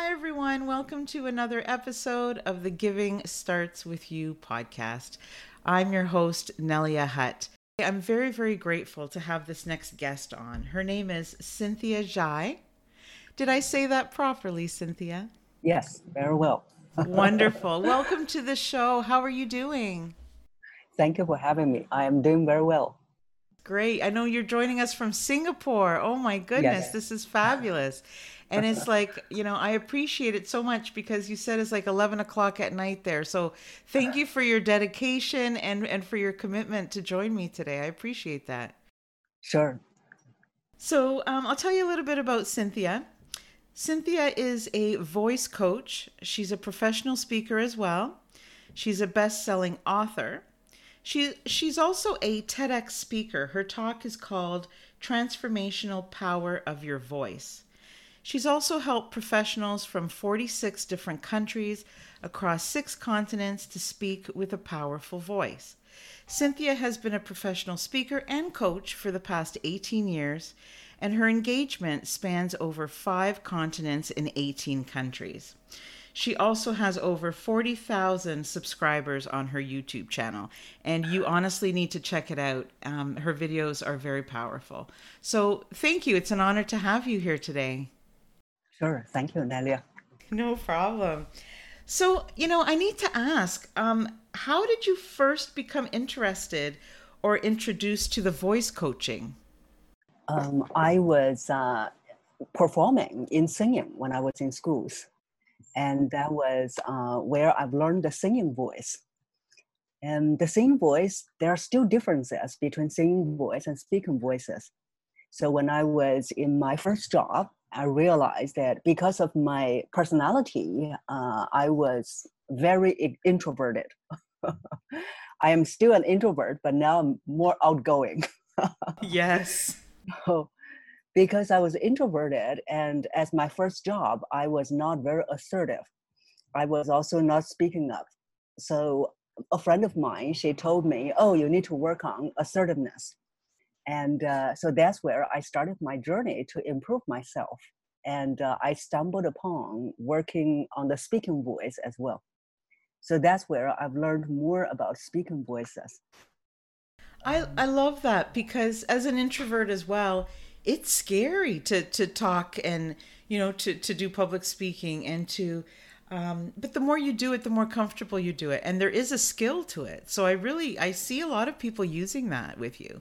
Hi, everyone. Welcome to another episode of the Giving Starts With You podcast. I'm your host, Nelia Hutt. I'm very, very grateful to have this next guest on. Her name is Cynthia Zhai. Did I say that properly, Cynthia? Yes, very well. Wonderful. Welcome to the show. How are you doing? Thank you for having me. I am doing very well. Great. I know you're joining us from Singapore. Oh my goodness, yes. this is fabulous and it's like you know i appreciate it so much because you said it's like 11 o'clock at night there. So thank you for your dedication and and for your commitment to join me today. I appreciate that. Sure. So um, i'll tell you a little bit about cynthia. Cynthia is a voice coach. She's a professional speaker as well. She's a best-selling author. She, she's also a TEDx speaker. Her talk is called Transformational Power of Your Voice. She's also helped professionals from 46 different countries across six continents to speak with a powerful voice. Cynthia has been a professional speaker and coach for the past 18 years, and her engagement spans over five continents in 18 countries. She also has over 40,000 subscribers on her YouTube channel, and you honestly need to check it out. Um, her videos are very powerful. So, thank you. It's an honor to have you here today. Sure. Thank you, Nelia. No problem. So, you know, I need to ask um, how did you first become interested or introduced to the voice coaching? Um, I was uh, performing in singing when I was in schools. And that was uh, where I've learned the singing voice. And the singing voice, there are still differences between singing voice and speaking voices. So when I was in my first job, I realized that because of my personality, uh, I was very introverted. I am still an introvert, but now I'm more outgoing. yes. So, because I was introverted, and as my first job, I was not very assertive. I was also not speaking up. So, a friend of mine, she told me, "Oh, you need to work on assertiveness." And uh, so that's where i started my journey to improve myself and uh, i stumbled upon working on the speaking voice as well. So that's where i've learned more about speaking voices. I i love that because as an introvert as well it's scary to to talk and you know to to do public speaking and to um, but the more you do it the more comfortable you do it and there is a skill to it so i really i see a lot of people using that with you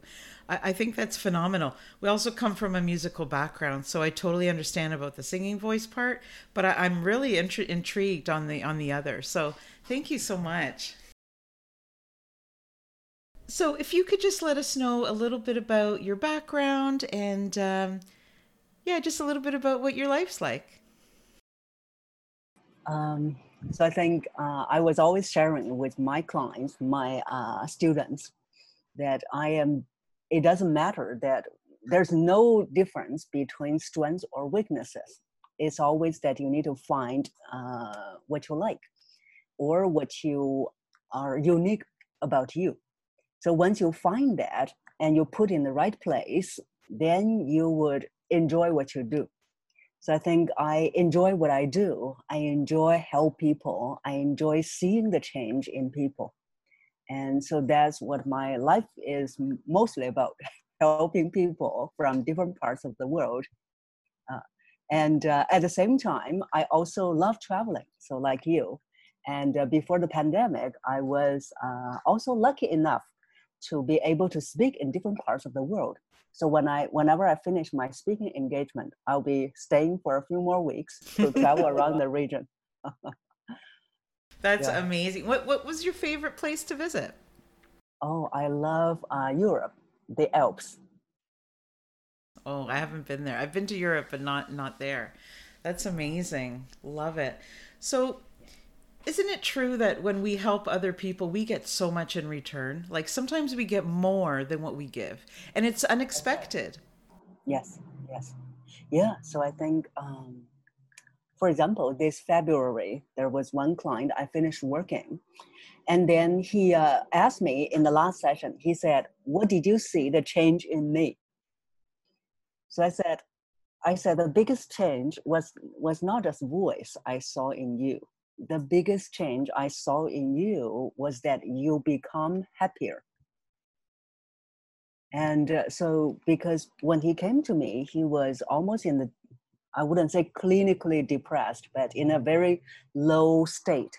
I, I think that's phenomenal. We also come from a musical background, so I totally understand about the singing voice part, but I, am really intri- intrigued on the on the other. So thank you so much. So, if you could just let us know a little bit about your background and, um, yeah, just a little bit about what your life's like. Um, so, I think uh, I was always sharing with my clients, my uh, students, that I am it doesn't matter that there's no difference between strengths or weaknesses. It's always that you need to find uh, what you like or what you are unique about you. So once you find that and you put in the right place, then you would enjoy what you do. So I think I enjoy what I do. I enjoy help people. I enjoy seeing the change in people and so that's what my life is mostly about helping people from different parts of the world uh, and uh, at the same time i also love traveling so like you and uh, before the pandemic i was uh, also lucky enough to be able to speak in different parts of the world. So when I whenever I finish my speaking engagement, I'll be staying for a few more weeks to travel around the region. That's yeah. amazing. What what was your favorite place to visit? Oh, I love uh, Europe, the Alps. Oh, I haven't been there. I've been to Europe, but not not there. That's amazing. Love it. So, isn't it true that when we help other people, we get so much in return? Like sometimes we get more than what we give, and it's unexpected. Yes. Yes. Yeah. So I think. Um, for example, this February, there was one client I finished working. And then he uh, asked me in the last session, he said, What did you see the change in me? So I said, I said the biggest change was was not just voice I saw in you. The biggest change I saw in you was that you become happier. And uh, so, because when he came to me, he was almost in the I wouldn't say clinically depressed, but in a very low state.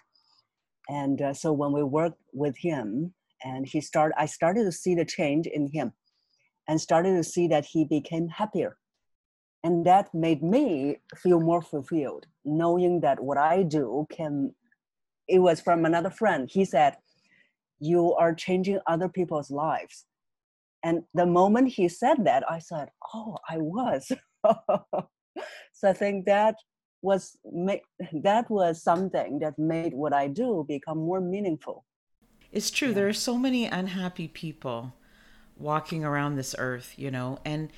And uh, so when we worked with him, and he started, I started to see the change in him, and started to see that he became happier, and that made me feel more fulfilled, knowing that what I do can. It was from another friend. He said, "You are changing other people's lives." And the moment he said that, I said, "Oh, I was." so I think that was that was something that made what I do become more meaningful. It's true. Yeah. There are so many unhappy people walking around this earth, you know, and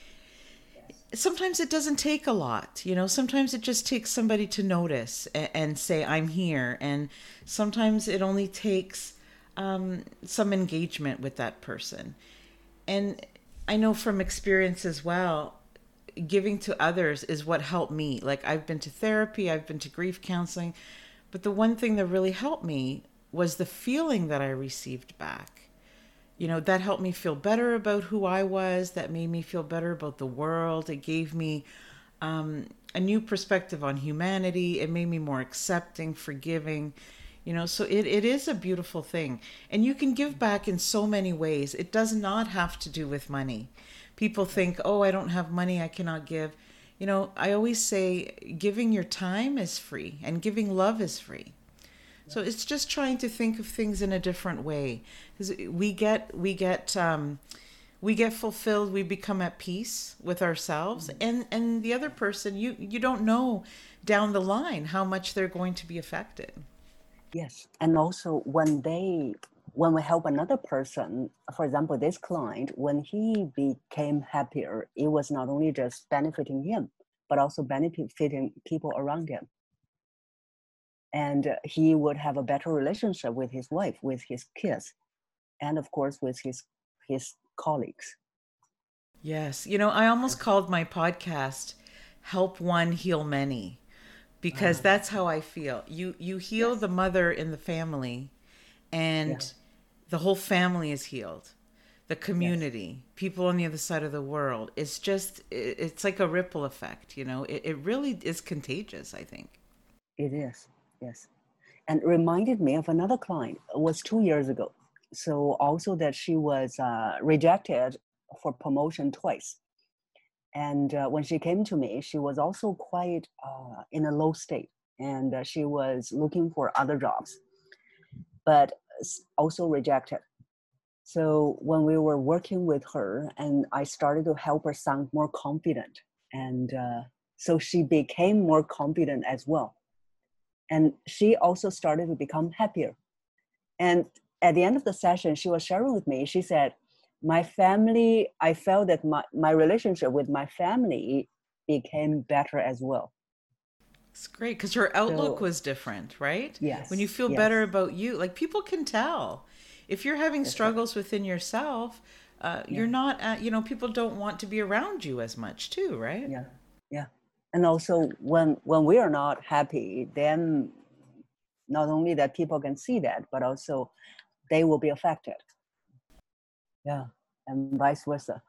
sometimes it doesn't take a lot, you know. Sometimes it just takes somebody to notice and, and say, "I'm here," and sometimes it only takes um, some engagement with that person. And I know from experience as well giving to others is what helped me. Like I've been to therapy, I've been to grief counseling, but the one thing that really helped me was the feeling that I received back. You know, that helped me feel better about who I was, that made me feel better about the world. It gave me um, a new perspective on humanity. It made me more accepting, forgiving. You know, so it, it is a beautiful thing. And you can give back in so many ways. It does not have to do with money people think, oh, I don't have money, I cannot give. You know, I always say giving your time is free and giving love is free. So it's just trying to think of things in a different way because we get we get um, we get fulfilled. We become at peace with ourselves, mm-hmm. and and the other person you you don't know down the line how much they're going to be affected. Yes, and also when they when we help another person, for example, this client, when he became happier, it was not only just benefiting him, but also benefiting people around him. And he would have a better relationship with his wife, with his kids, and of course with his his colleagues. Yes, you know, I almost called my podcast "Help One Heal Many," because uh, that's how I feel. You you heal yes. the mother in the family, and yeah the whole family is healed the community yes. people on the other side of the world it's just it's like a ripple effect you know it, it really is contagious i think it is yes. And reminded me of another client. It was two years ago. So also that she was uh, rejected for promotion twice. And uh, when she came to me she was also quite uh, in a low state. And uh, she was looking for other jobs but also rejected. So when we were working with her, and I started to help her sound more confident, and uh, so she became more confident as well. And she also started to become happier. And at the end of the session, she was sharing with me, she said, My family, I felt that my, my relationship with my family became better as well. It's great because your outlook so, was different, right? Yes. When you feel yes. better about you, like people can tell. If you're having That's struggles right. within yourself, uh, yeah. you're not, uh, you know, people don't want to be around you as much, too, right? Yeah, yeah. And also, when when we are not happy, then not only that people can see that, but also they will be affected. Yeah, and vice versa.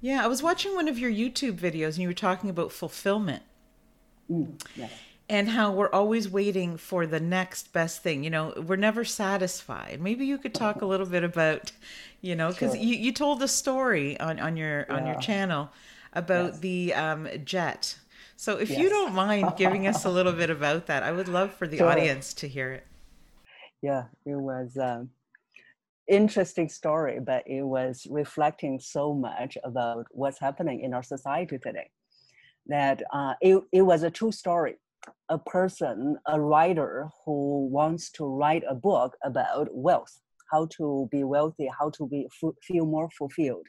Yeah, I was watching one of your YouTube videos, and you were talking about fulfillment. Mm, yeah and how we're always waiting for the next best thing. You know, we're never satisfied. Maybe you could talk a little bit about, you know, because sure. you, you told a story on, on your yeah. on your channel about yes. the um, jet. So if yes. you don't mind giving us a little bit about that, I would love for the sure. audience to hear it. Yeah, it was um, interesting story, but it was reflecting so much about what's happening in our society today. That uh, it, it was a true story a person, a writer who wants to write a book about wealth, how to be wealthy, how to be feel more fulfilled.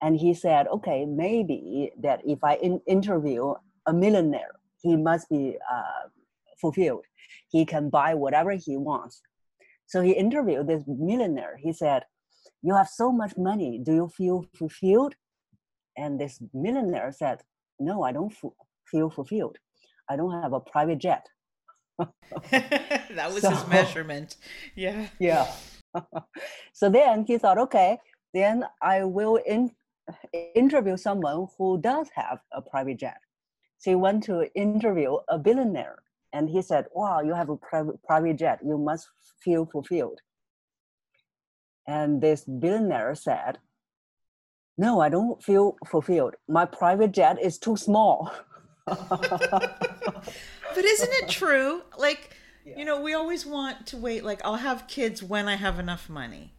And he said, okay, maybe that if I in, interview a millionaire, he must be uh, fulfilled. He can buy whatever he wants. So he interviewed this millionaire. He said, you have so much money. Do you feel fulfilled? And this millionaire said, no, I don't feel fulfilled. I don't have a private jet. that was so, his measurement. Yeah. Yeah. so then he thought, okay, then I will in, interview someone who does have a private jet. So he went to interview a billionaire and he said, wow, you have a private, private jet. You must feel fulfilled. And this billionaire said, no, I don't feel fulfilled. My private jet is too small. but isn't it true? Like, yeah. you know, we always want to wait. Like, I'll have kids when I have enough money.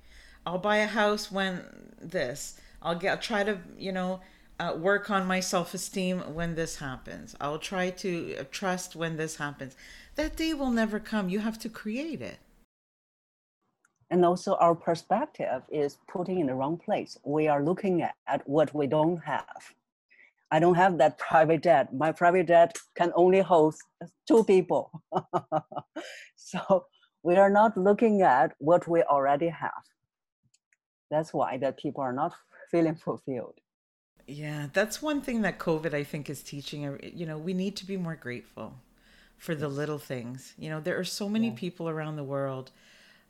I'll buy a house when this. I'll get. I'll try to, you know, uh, work on my self esteem when this happens. I'll try to uh, trust when this happens. That day will never come. You have to create it. And also, our perspective is putting in the wrong place. We are looking at, at what we don't have I don't have that private jet. My private jet can only host two people. so we are not looking at what we already have. That's why that people are not feeling fulfilled. Yeah, that's one thing that COVID I think is teaching. You know, we need to be more grateful for the little things. You know, there are so many yeah. people around the world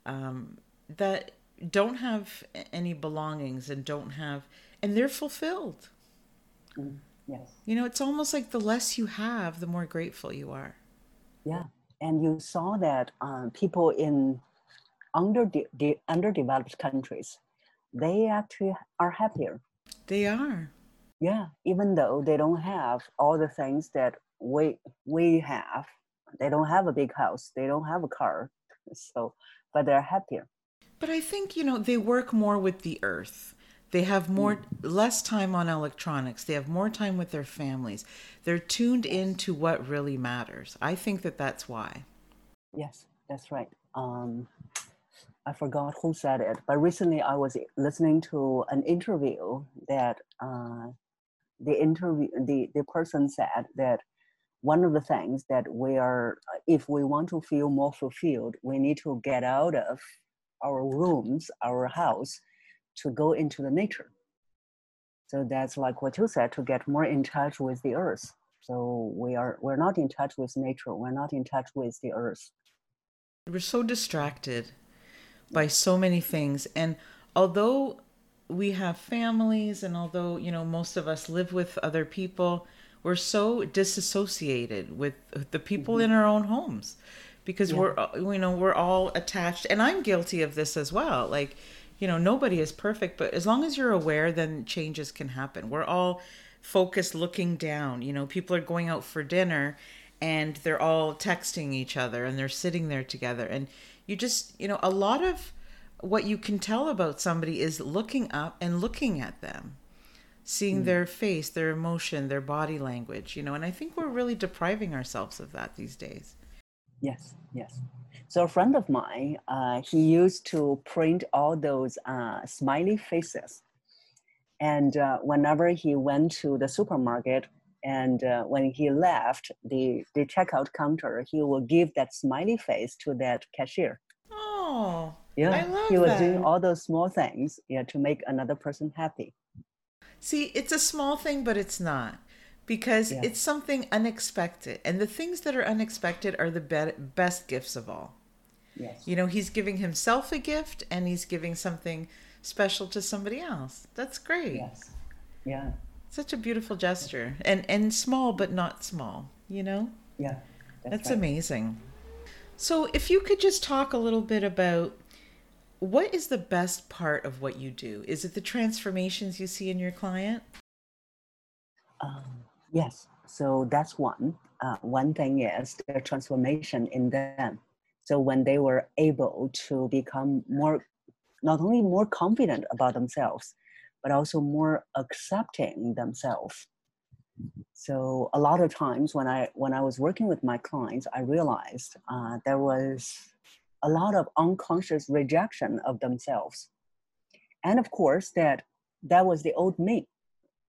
um, that don't have any belongings and don't have, and they're fulfilled. Mm. Yes. You know, it's almost like the less you have, the more grateful you are. Yeah. And you saw that um, people in under de- underdeveloped countries, they actually are happier. They are. Yeah, even though they don't have all the things that we we have, they don't have a big house, they don't have a car, so but they're happier. But I think you know they work more with the earth. They have more less time on electronics. They have more time with their families. They're tuned into what really matters. I think that that's why. Yes, that's right. Um, I forgot who said it, but recently I was listening to an interview that uh, the interview the, the person said that one of the things that we are if we want to feel more fulfilled we need to get out of our rooms our house to go into the nature. So that's like what you said to get more in touch with the earth. So we are we're not in touch with nature. We're not in touch with the earth. We're so distracted by so many things, and although we have families, and although you know most of us live with other people, we're so disassociated with the people mm-hmm. in our own homes because yeah. we're you know we're all attached, and I'm guilty of this as well. Like you know nobody is perfect but as long as you're aware then changes can happen we're all focused looking down you know people are going out for dinner and they're all texting each other and they're sitting there together and you just you know a lot of what you can tell about somebody is looking up and looking at them seeing mm. their face their emotion their body language you know and i think we're really depriving ourselves of that these days yes yes so a friend of mine, uh, he used to print all those uh, smiley faces. And uh, whenever he went to the supermarket and uh, when he left the, the checkout counter, he will give that smiley face to that cashier. Oh, yeah. I love he was that. doing all those small things yeah, to make another person happy. See, it's a small thing, but it's not because yeah. it's something unexpected. And the things that are unexpected are the be- best gifts of all. Yes. You know, he's giving himself a gift and he's giving something special to somebody else. That's great. Yes. Yeah. Such a beautiful gesture. And and small but not small, you know? Yeah. That's, That's right. amazing. So, if you could just talk a little bit about what is the best part of what you do? Is it the transformations you see in your client? Um, yes, so that's one. Uh, one thing is the transformation in them. So when they were able to become more, not only more confident about themselves, but also more accepting themselves. So a lot of times when I when I was working with my clients, I realized uh, there was a lot of unconscious rejection of themselves, and of course that that was the old me.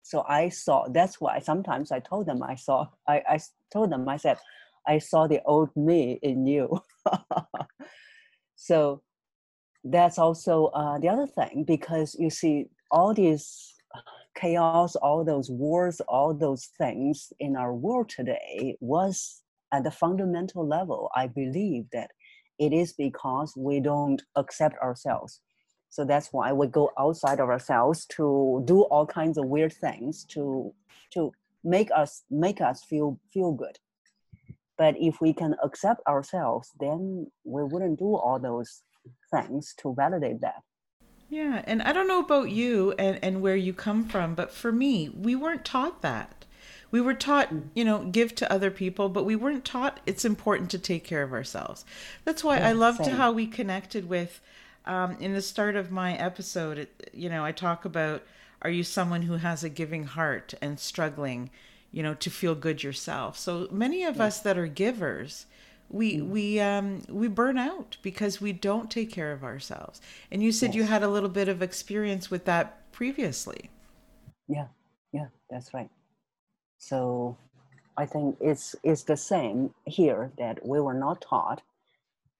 So i saw that's why sometimes i told them i saw i, I told them i said i saw the old me in you. So that's also uh, the other thing because you see all these chaos all those wars all those things in our world today was at the fundamental level. I believe that it is because we don't accept ourselves. So that's why we go outside of ourselves to do all kinds of weird things to to make us make us feel feel good. But if we can accept ourselves then we wouldn't do all those things to validate that Yeah, and I don't know about you and, and where you come from, but for me, we weren't taught that. We were taught, you know, give to other people, but we weren't taught it's important to take care of ourselves. That's why I loved same. how we connected with, um, in the start of my episode, it, you know, I talk about are you someone who has a giving heart and struggling, you know, to feel good yourself? So many of us that are givers, we we um we burn out because we don't take care of ourselves. And you said you had a little bit of experience with that previously. Yeah. Yeah that's right. So i think it's it's the same here that we were not taught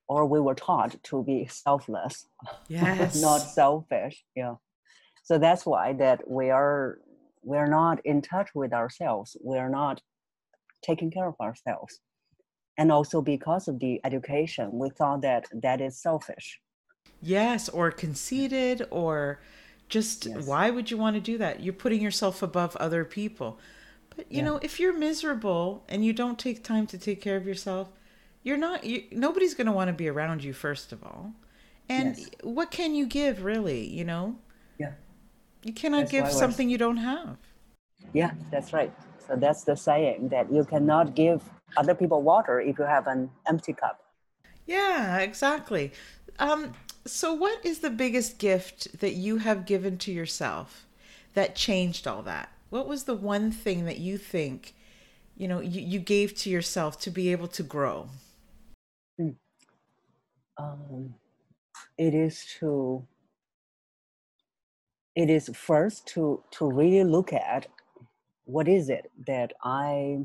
or we were taught to be selfless. Yes. Not selfish yeah. So that's why that we are we're not in touch with ourselves. We're not taking care of ourselves and also because of the education we thought that that is selfish. Yes or conceited or just Yes. why would you want to do that? You're putting yourself above other people. But you Yeah. know if you're miserable and you don't take time to take care of yourself you're not you, nobody's going to want to be around you first of all. And Yes. what can you give really you know? Yeah. You cannot That's give something you don't have. Yeah that's right. So that's the saying that you cannot give other people water if you have an empty cup Yeah, exactly. Um, so, what is the biggest gift that you have given to yourself that changed all that? What was the one thing that you think, you know, you, you gave to yourself to be able to grow? um, it is to it is first to to really look at what is it that i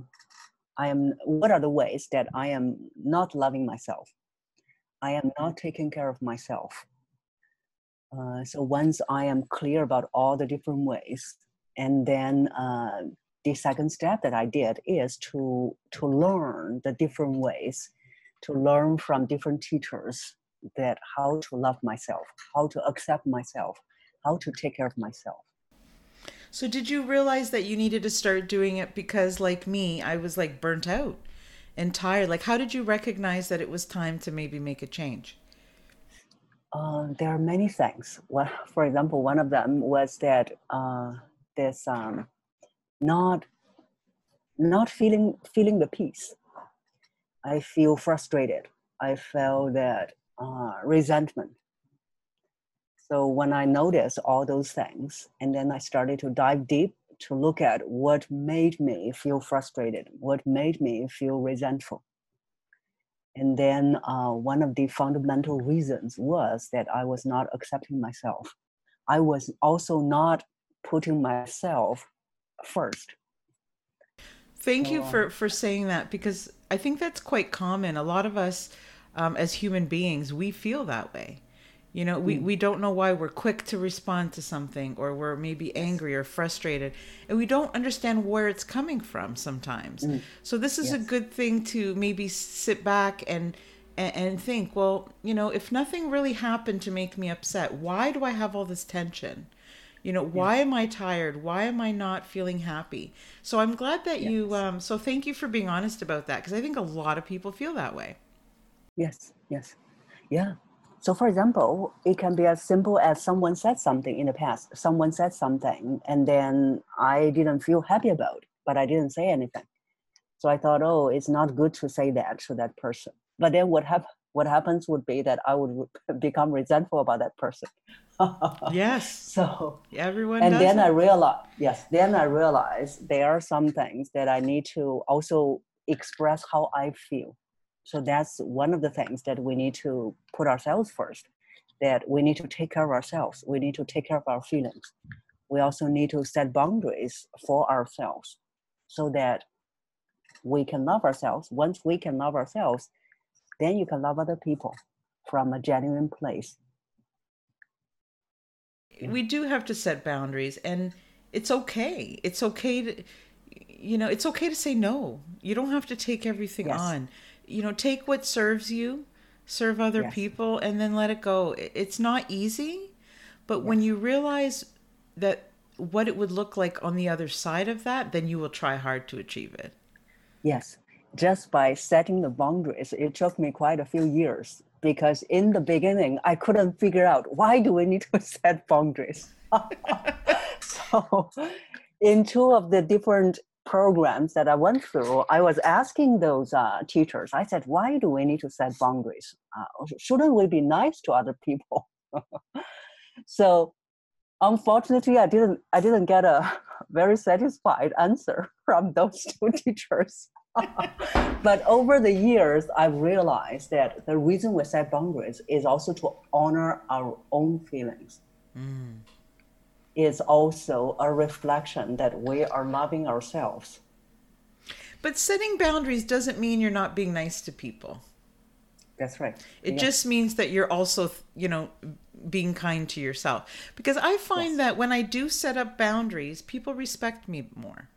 i am what are the ways that i am not loving myself? I am not taking care of myself. Uh, so once i am clear about all the different ways and then uh, the second step that i did is to to learn the different ways to learn from different teachers that how to love myself how to accept myself how to take care of myself So, did you realize that you needed to start doing it because, like me, I was like burnt out and tired? Like, how did you recognize that it was time to maybe make a change? Uh, there are many things. Well, for example, one of them was that uh, this um, not not feeling feeling the peace. I feel frustrated. I felt that uh, resentment. So when I noticed all those things, and then I started to dive deep to look at what made me feel frustrated, what made me feel resentful. And then uh, one of the fundamental reasons was that I was not accepting myself. I was also not putting myself first. Thank you for for saying that because I think that's quite common. A lot of us, um, as human beings, we feel that way. You know, we, we don't know why we're quick to respond to something, or we're maybe angry or frustrated, and we don't understand where it's coming from sometimes. So this is a good thing to maybe sit back and, and and think. Well, you know, if nothing really happened to make me upset, why do I have all this tension? You know, why am I tired? Why am I not feeling happy? So I'm glad that you. Um, so thank you for being honest about that because I think a lot of people feel that way. Yes, yes, yeah. So, for example, it can be as simple as someone said something in the past. Someone said something, and then I didn't feel happy about, it, but I didn't say anything. So I thought, oh, it's not good to say that to that person. But then what hap- What happens would be that I would become resentful about that person. Yes, So everyone. and then it. I realize yes, then I realize there are some things that I need to also express how I feel. So that's one of the things that we need to put ourselves first. That we need to take care of ourselves. We need to take care of our feelings. We also need to set boundaries for ourselves, so that we can love ourselves. Once we can love ourselves, then you can love other people from a genuine place. we do have to set boundaries and it's okay it's okay to you know it's okay to say no you don't have to take everything Yes. on you know take what serves you serve other Yes. people and then let it go it's not easy but when you realize that what it would look like on the other side of that then you will try hard to achieve it Yes, just by setting the boundaries, it took me quite a few years because in the beginning, I couldn't figure out why do we need to set boundaries. so, in two of the different programs that I went through, I was asking those uh, teachers, I said, why do we need to set boundaries? Uh, shouldn't we be nice to other people? so, unfortunately, I didn't. I didn't get a very satisfied answer from those two teachers. but over the years, I've realized that the reason we set boundaries is also to honor our own feelings. It's also a reflection that we are loving ourselves. but setting boundaries doesn't mean you're not being nice to people That's right. It just means that you're also, you know, being kind to yourself. Because I find Yes. that when I do set up boundaries, people respect me more.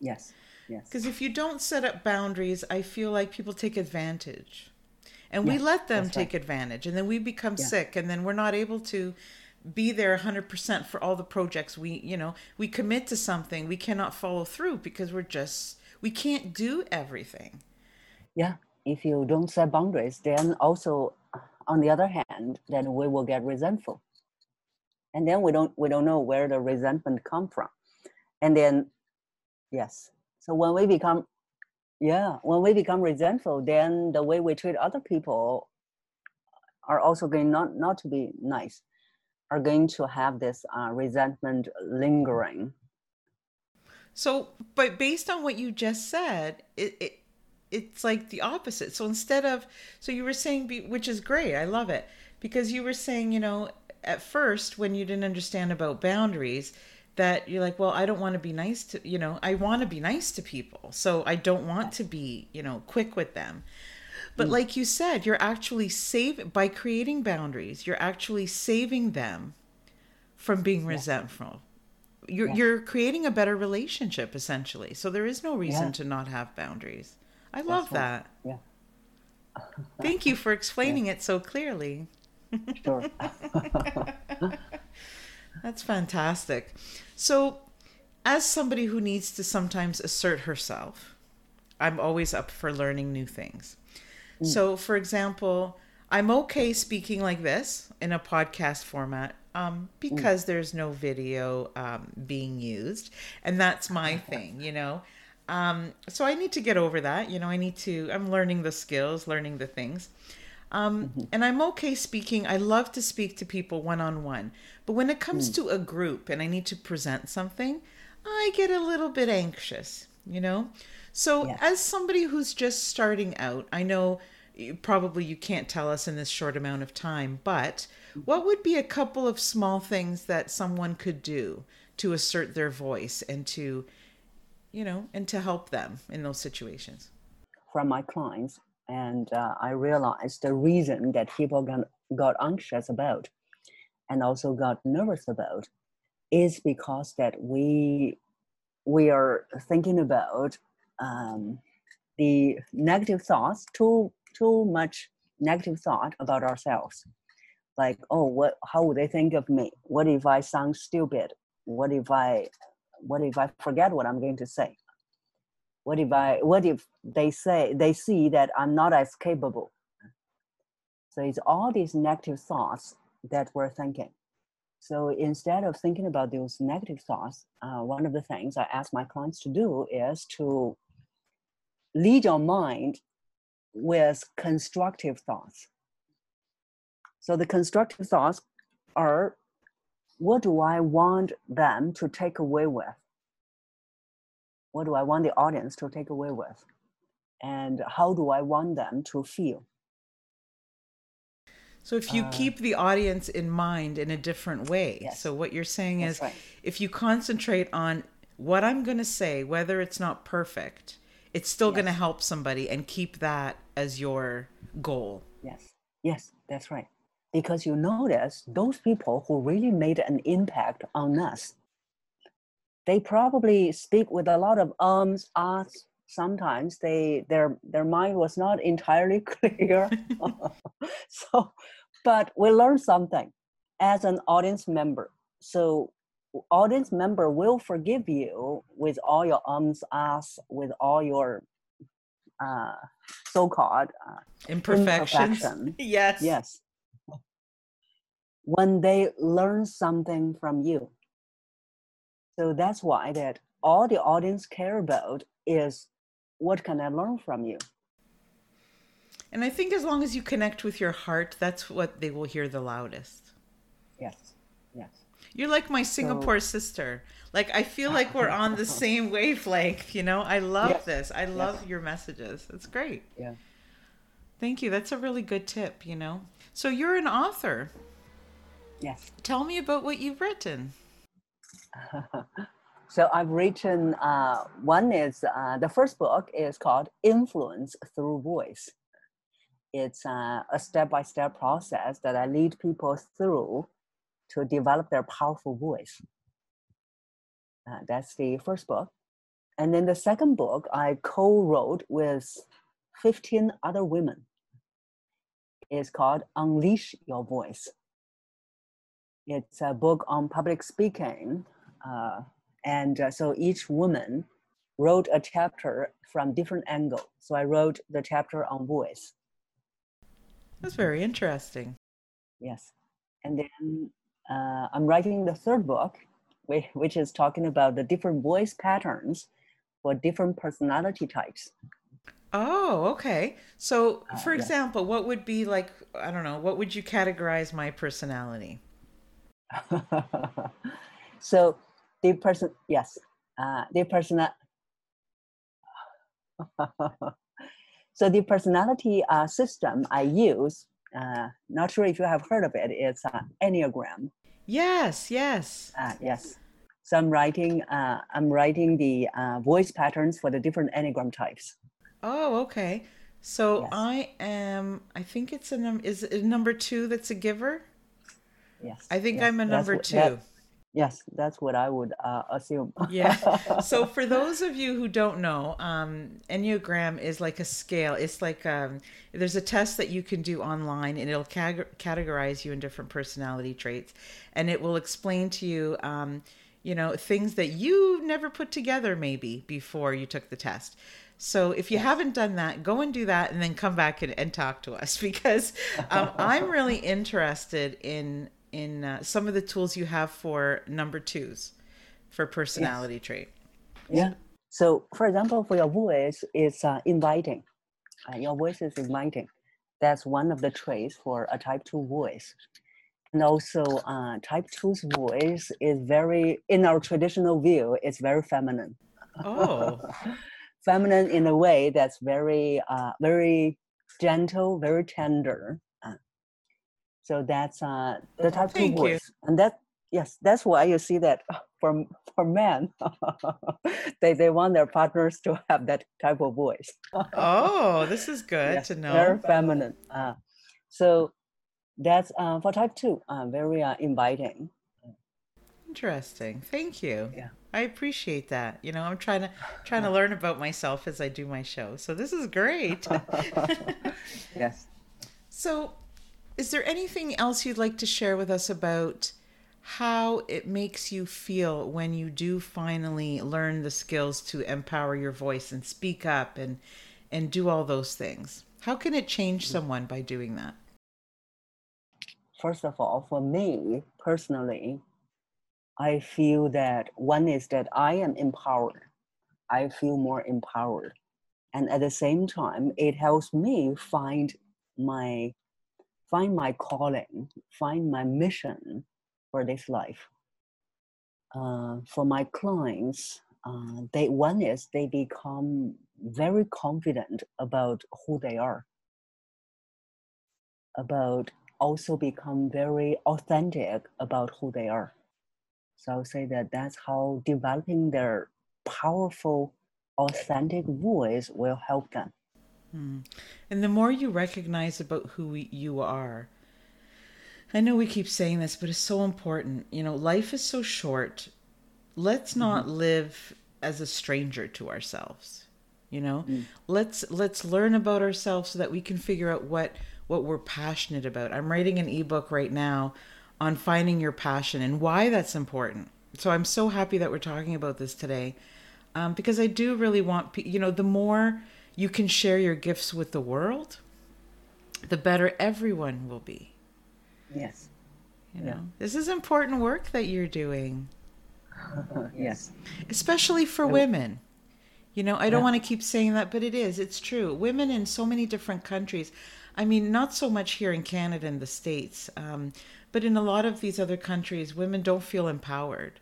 yes, yes, Because if you don't set up boundaries, I feel like people take advantage. And we let them take right. advantage. And then we become Yeah. sick. And then we're not able to be there 100% for all the projects we, you know, we commit to something. We cannot follow through because we're just, we can't do everything. yeah. If you don't set boundaries, then also, uh, on the other hand, then we will get resentful, and then we don't we don't know where the resentment come from, and then, yes. So when we become, yeah, when we become resentful, then the way we treat other people are also going not not to be nice, are going to have this uh, resentment lingering. So, but based on what you just said, it, it it's like the opposite. So instead of so you were saying be, which is great. I love it because you were saying, you know, at first when you didn't understand about boundaries that you're like, well, I don't want to be nice to, you know, I want to be nice to people. So I don't want to be, you know, quick with them. But mm. like you said, you're actually save by creating boundaries, you're actually saving them from being resentful. You're Yeah. you're creating a better relationship essentially. So there is no reason Yeah. to not have boundaries. I love right. that. Yeah, Thank you for explaining it so clearly. sure. That's fantastic. So, as somebody who needs to sometimes assert herself, I'm always up for learning new things. So, for example, I'm okay speaking like this in a podcast format um, because there's no video um, being used. And that's my thing, you know. Um, so, I need to get over that. You know, I need to, I'm learning the skills, learning the things. Um, And I'm okay speaking. I love to speak to people one on one. But when it comes to a group and I need to present something, I get a little bit anxious, you know? So, Yeah. as somebody who's just starting out, I know you- probably you can't tell us in this short amount of time, but what would be a couple of small things that someone could do to assert their voice and to, you know, and to help them in those situations? from my clients and uh, i realized the reason that people got, got anxious about and also got nervous about is because that we we are thinking about um, the negative thoughts too too much negative thought about ourselves. Like oh what how would they think of me? What if i sound stupid? What if i what if i forget what i'm going to say? What if i what if they say they see that i'm not as capable? So it's all these negative thoughts that we're thinking so instead of thinking about those negative thoughts uh, one of the things i ask my clients to do is to lead your mind with constructive thoughts so the constructive thoughts are what do I want them to take away with? What do I want the audience to take away with? And how do I want them to feel? So if you uh, keep the audience in mind in a different way, yes. so what you're saying That's is right. if you concentrate on what I'm going to say, whether it's not perfect, it's still yes. going to help somebody and keep that as your goal. Yes. Yes, that's right because you notice those people who really made an impact on us they probably speak with a lot of ums ahs sometimes they their their mind was not entirely clear. So but we learned something as an audience member. So audience member will forgive you with all your ums ahs with all your uh, so-called uh, imperfections. imperfection. yes. Yes. When they learn something from you. So that's why that all the audience care about is what can I learn from you? And I think as long as you connect with your heart, that's what they will hear the loudest. Yes. Yes. You're like my Singapore so, sister. Like I feel like we're on the same wavelength, you know? I love yes. this. I love yes. your messages. It's great. Yeah. Thank you. That's a really good tip, you know. So you're an author. Yes. Tell me about what you've written. so I've written uh, one is uh, the first book is called Influence Through Voice. It's uh, a step by step process that I lead people through to develop their powerful voice. Uh, that's the first book. And then the second book I co wrote with 15 other women. It's called Unleash Your Voice it's a book on public speaking. And uh, so each woman wrote a chapter from different angle. So I wrote the chapter on voice. That's very interesting. Yes. And then uh, I'm writing the third book, which is talking about the different voice patterns for different personality types. Oh, okay. So, uh, for example, what would be like, I don't know, what would you categorize my personality? so the person, yes, uh, the person. so the personality uh, system I use, uh, not sure if you have heard of it, it's uh, Enneagram. Yes, yes. Uh, yes. So I'm writing, uh, I'm writing the uh, voice patterns for the different Enneagram types. Oh, okay. So Yes. I am. I think it's a num. Is it number two that's a giver? Yes. I think yes, I'm a number what- two. that- yes, that's what I would uh, assume. yeah. So for those of you who don't know, um, Enneagram is like a scale. It's like um, there's a test that you can do online, and it'll categorize you in different personality traits, and it will explain to you, um, you know, things that you never put together maybe before you took the test. So if you haven't done that, go and do that, and then come back and, and talk to us because um, I'm really interested in in uh, some of the tools you have for number twos for personality yes. trait. Yeah. So, for example, for your voice, it's uh, inviting. Uh, your voice is inviting. That's one of the traits for a type 2 voice. And also, uh, type two's voice is very, in our traditional view, it's very feminine. Oh. feminine in a way that's very, uh, very gentle, very tender. So that's uh, the type Thank two you. voice, and that yes, that's why you see that for for men, they they want their partners to have that type of voice. oh, this is good Yes, to know. Very feminine. Uh, so that's uh, for type two, uh, very uh, inviting. Interesting. Thank you. Yeah. I appreciate that. You know, I'm trying to trying to learn about myself as I do my show. So this is great. yes. So is there anything else you'd like to share with us about how it makes you feel when you do finally learn the skills to empower your voice and speak up and and do all those things? How can it change mm. someone by doing that? First of all, for me personally, I feel that one is that I am empowered. I feel more empowered. And at the same time, it helps me find my find my calling, find my mission for this life. Uh, for my clients, uh, they one is they become very confident about who they are, about also become very authentic about who they are. So I would say that that's how developing their powerful, authentic voice will help them. Hmm. And the more you recognize about who you are, I know we keep saying this, but it's so important. You know, life is so short. Let's not mm-hmm. live as a stranger to ourselves. You know, mm. let's let's learn about ourselves so that we can figure out what what we're passionate about. I'm writing an ebook right now on finding your passion and why that's important. So I'm so happy that we're talking about this today, um, because I do really want you know the more you can share your gifts with the world, the better everyone will be. Yes. You know, yeah. this is important work that you're doing. yes. Especially for women. You know, I don't yeah. want to keep saying that, but it is. It's true. Women in so many different countries. I mean, not so much here in Canada and the States, um, but in a lot of these other countries, women don't feel empowered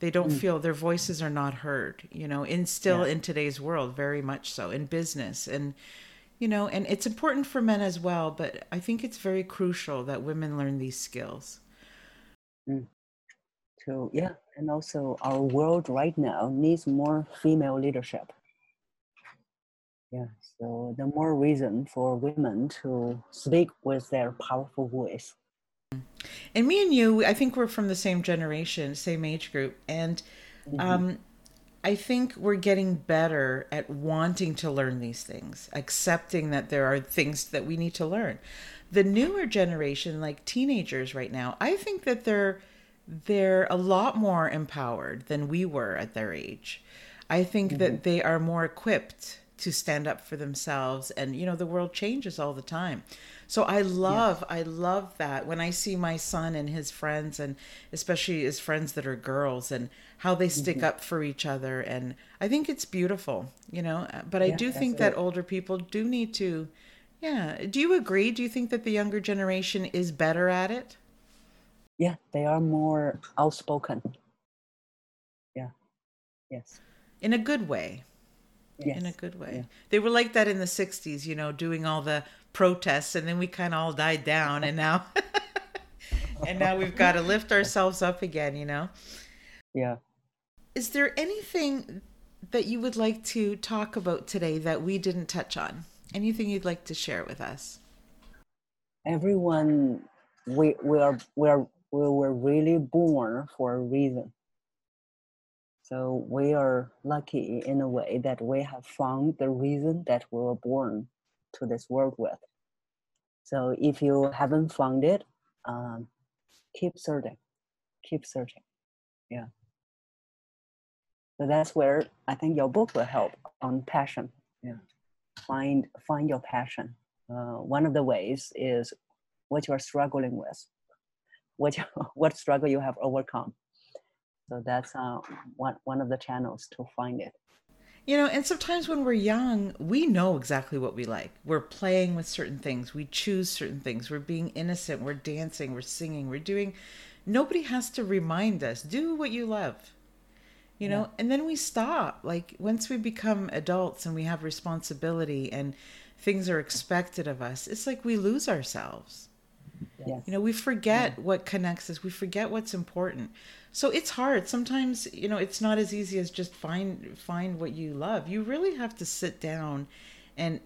they don't mm. feel their voices are not heard you know in still yeah. in today's world very much so in business and you know and it's important for men as well but i think it's very crucial that women learn these skills mm. so yeah and also our world right now needs more female leadership yeah so the more reason for women to speak with their powerful voice and me and you, I think we're from the same generation, same age group, and mm-hmm. um, I think we're getting better at wanting to learn these things, accepting that there are things that we need to learn. The newer generation, like teenagers right now, I think that they're they're a lot more empowered than we were at their age. I think mm-hmm. that they are more equipped to stand up for themselves and you know the world changes all the time so I love, yeah. I love that when I see my son and his friends, and especially his friends that are girls, and how they stick mm-hmm. up for each other. And I think it's beautiful, you know. Uh, but I yeah, do think that older people do need to, yeah. Do you agree? Do you think that the younger generation is better at it? Yeah, they are more outspoken. Yeah. Yes. In a good way. Yes. In a good way. Yeah. They were like that in the 60s, you know, doing all the protests and then we kind of all died down and now and now we've got to lift ourselves up again you know? Yeah. Is there anything that you would like to talk about today that we didn't touch on? Anything you'd like to share with us? Everyone we we are we are we were really born for a reason. So we are lucky in a way that we have found the reason that we were born to this world with. So if you haven't found it, um, keep searching, keep searching. Yeah. So that's where I think your book will help on passion. Yeah. Find find your passion. Uh, one of the ways is what you are struggling with, what what struggle you have overcome. So that's uh, one one of the channels to find it. You know, and sometimes when we're young, we know exactly what we like. We're playing with certain things, we choose certain things, we're being innocent, we're dancing, we're singing, we're doing. Nobody has to remind us, do what you love. You know, yeah. and then we stop. Like once we become adults and we have responsibility and things are expected of us, it's like we lose ourselves. Yes. You know, we forget yeah. what connects us, we forget what's important. So it's hard. Sometimes you know it's not as easy as just find find what you love. You really have to sit down and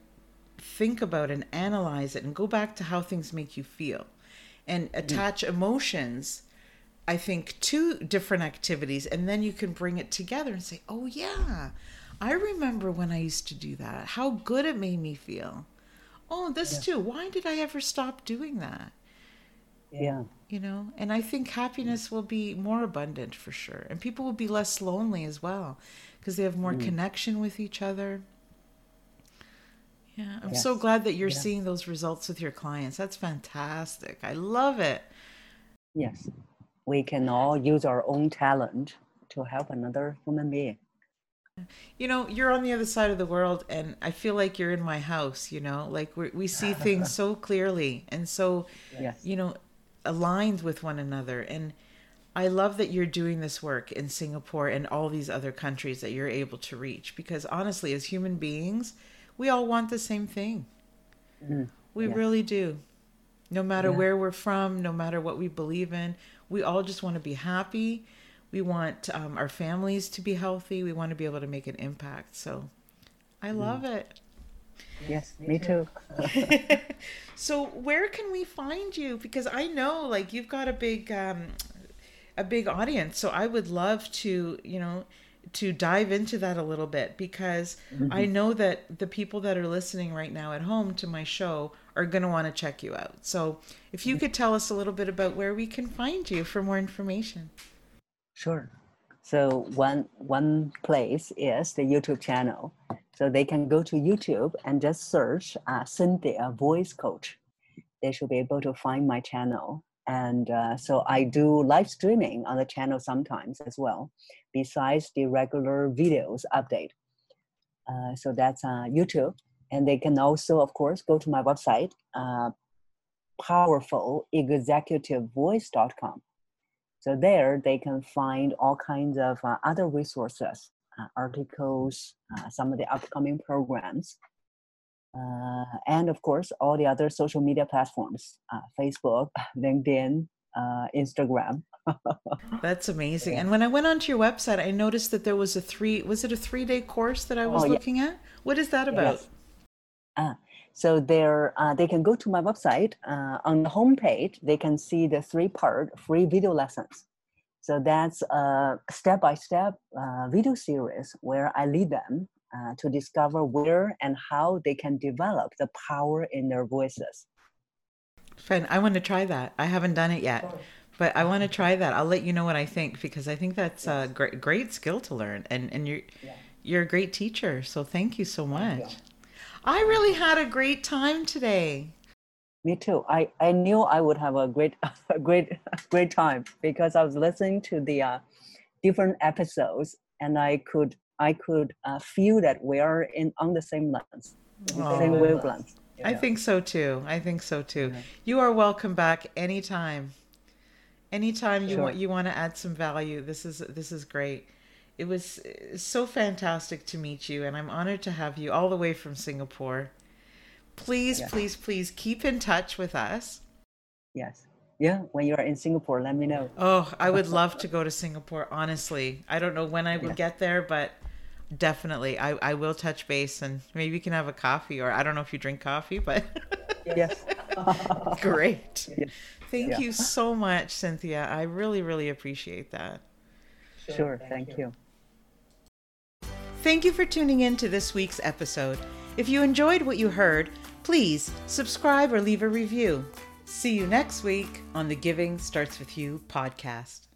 think about and analyze it and go back to how things make you feel and attach emotions i think to different activities and then you can bring it together and say oh yeah. I remember when i used to do that. How good it made me feel. Oh this yeah. too. Why did i ever stop doing that Yeah. You know, and I think happiness will be more abundant for sure. And people will be less lonely as well because they have more Mm. connection with each other. Yeah, I'm Yes. so glad that you're Yeah. seeing those results with your clients. That's fantastic. I love it. Yes. We can all use our own talent to help another human being. You know, you're on the other side of the world, and I feel like you're in my house. You know, like we we see things so clearly and so, Yes. you know, aligned with one another. And I love that you're doing this work in Singapore and all these other countries that you're able to reach. Because honestly, as human beings, we all want the same thing. Mm. We Yes. really do. No matter Yeah. where we're from, no matter what we believe in, we all just want to be happy. We want um, our families to be healthy. We want to be able to make an impact. So I Mm. love it. Yes, me too. so where can we find you? Because I know like you've got a big um, a big audience. So I would love to, you know, to dive into that a little bit because I know that the people that are listening right now at home to my show are going to want to check you out. So if you could tell us a little bit about where we can find you for more information. Sure. So one one place is the YouTube channel. So they can go to YouTube and just search uh, Cynthia Voice Coach. They should be able to find my channel. And uh, so I do live streaming on the channel sometimes as well, besides the regular videos update. Uh, so that's uh, YouTube. And they can also, of course, go to my website, uh, powerfulexecutivevoice.com. So there they can find all kinds of uh, other resources, uh, articles, uh, some of the upcoming programs, uh, and of course all the other social media platforms: uh, Facebook, LinkedIn, uh, Instagram. That's amazing. And when I went onto your website, I noticed that there was a three was it a 3-day course that I was Oh, yeah. looking at? What is that about? Yes. Uh, so there, uh, they can go to my website. Uh, on the homepage, they can see the three-part free video lessons. So that's a step-by-step uh, video series where I lead them uh, to discover where and how they can develop the power in their voices. Friend, I want to try that. I haven't done it yet, but I want to try that. I'll let you know what I think because I think that's a great, great skill to learn, and and you're you're a great teacher. So thank you so much. I really had a great time today. Me too. I, I knew I would have a great, a great, great time because I was listening to the uh, different episodes, and I could, I could uh, feel that we are in on the same lines, the same wavelength. I think so too. I think so too. You are welcome back anytime. Anytime you Sure. want you want to add some value. This is this is great. It was uh, so fantastic to meet you and I'm honored to have you all the way from Singapore. Please, Yeah. please, please keep in touch with us. Yes. Yeah. When you are in Singapore, let me know. Oh, I would love to go to Singapore, honestly. I don't know when I will Yeah. get there, but definitely I, I will touch base and maybe we can have a coffee or I don't know if you drink coffee, but Yes. great. Yeah. Thank Yeah. you so much, Cynthia. I really, really appreciate that. Sure. Thank you. Thank you for tuning in to this week's episode. If you enjoyed what you heard, please subscribe or leave a review. See you next week on the Giving Starts With You podcast.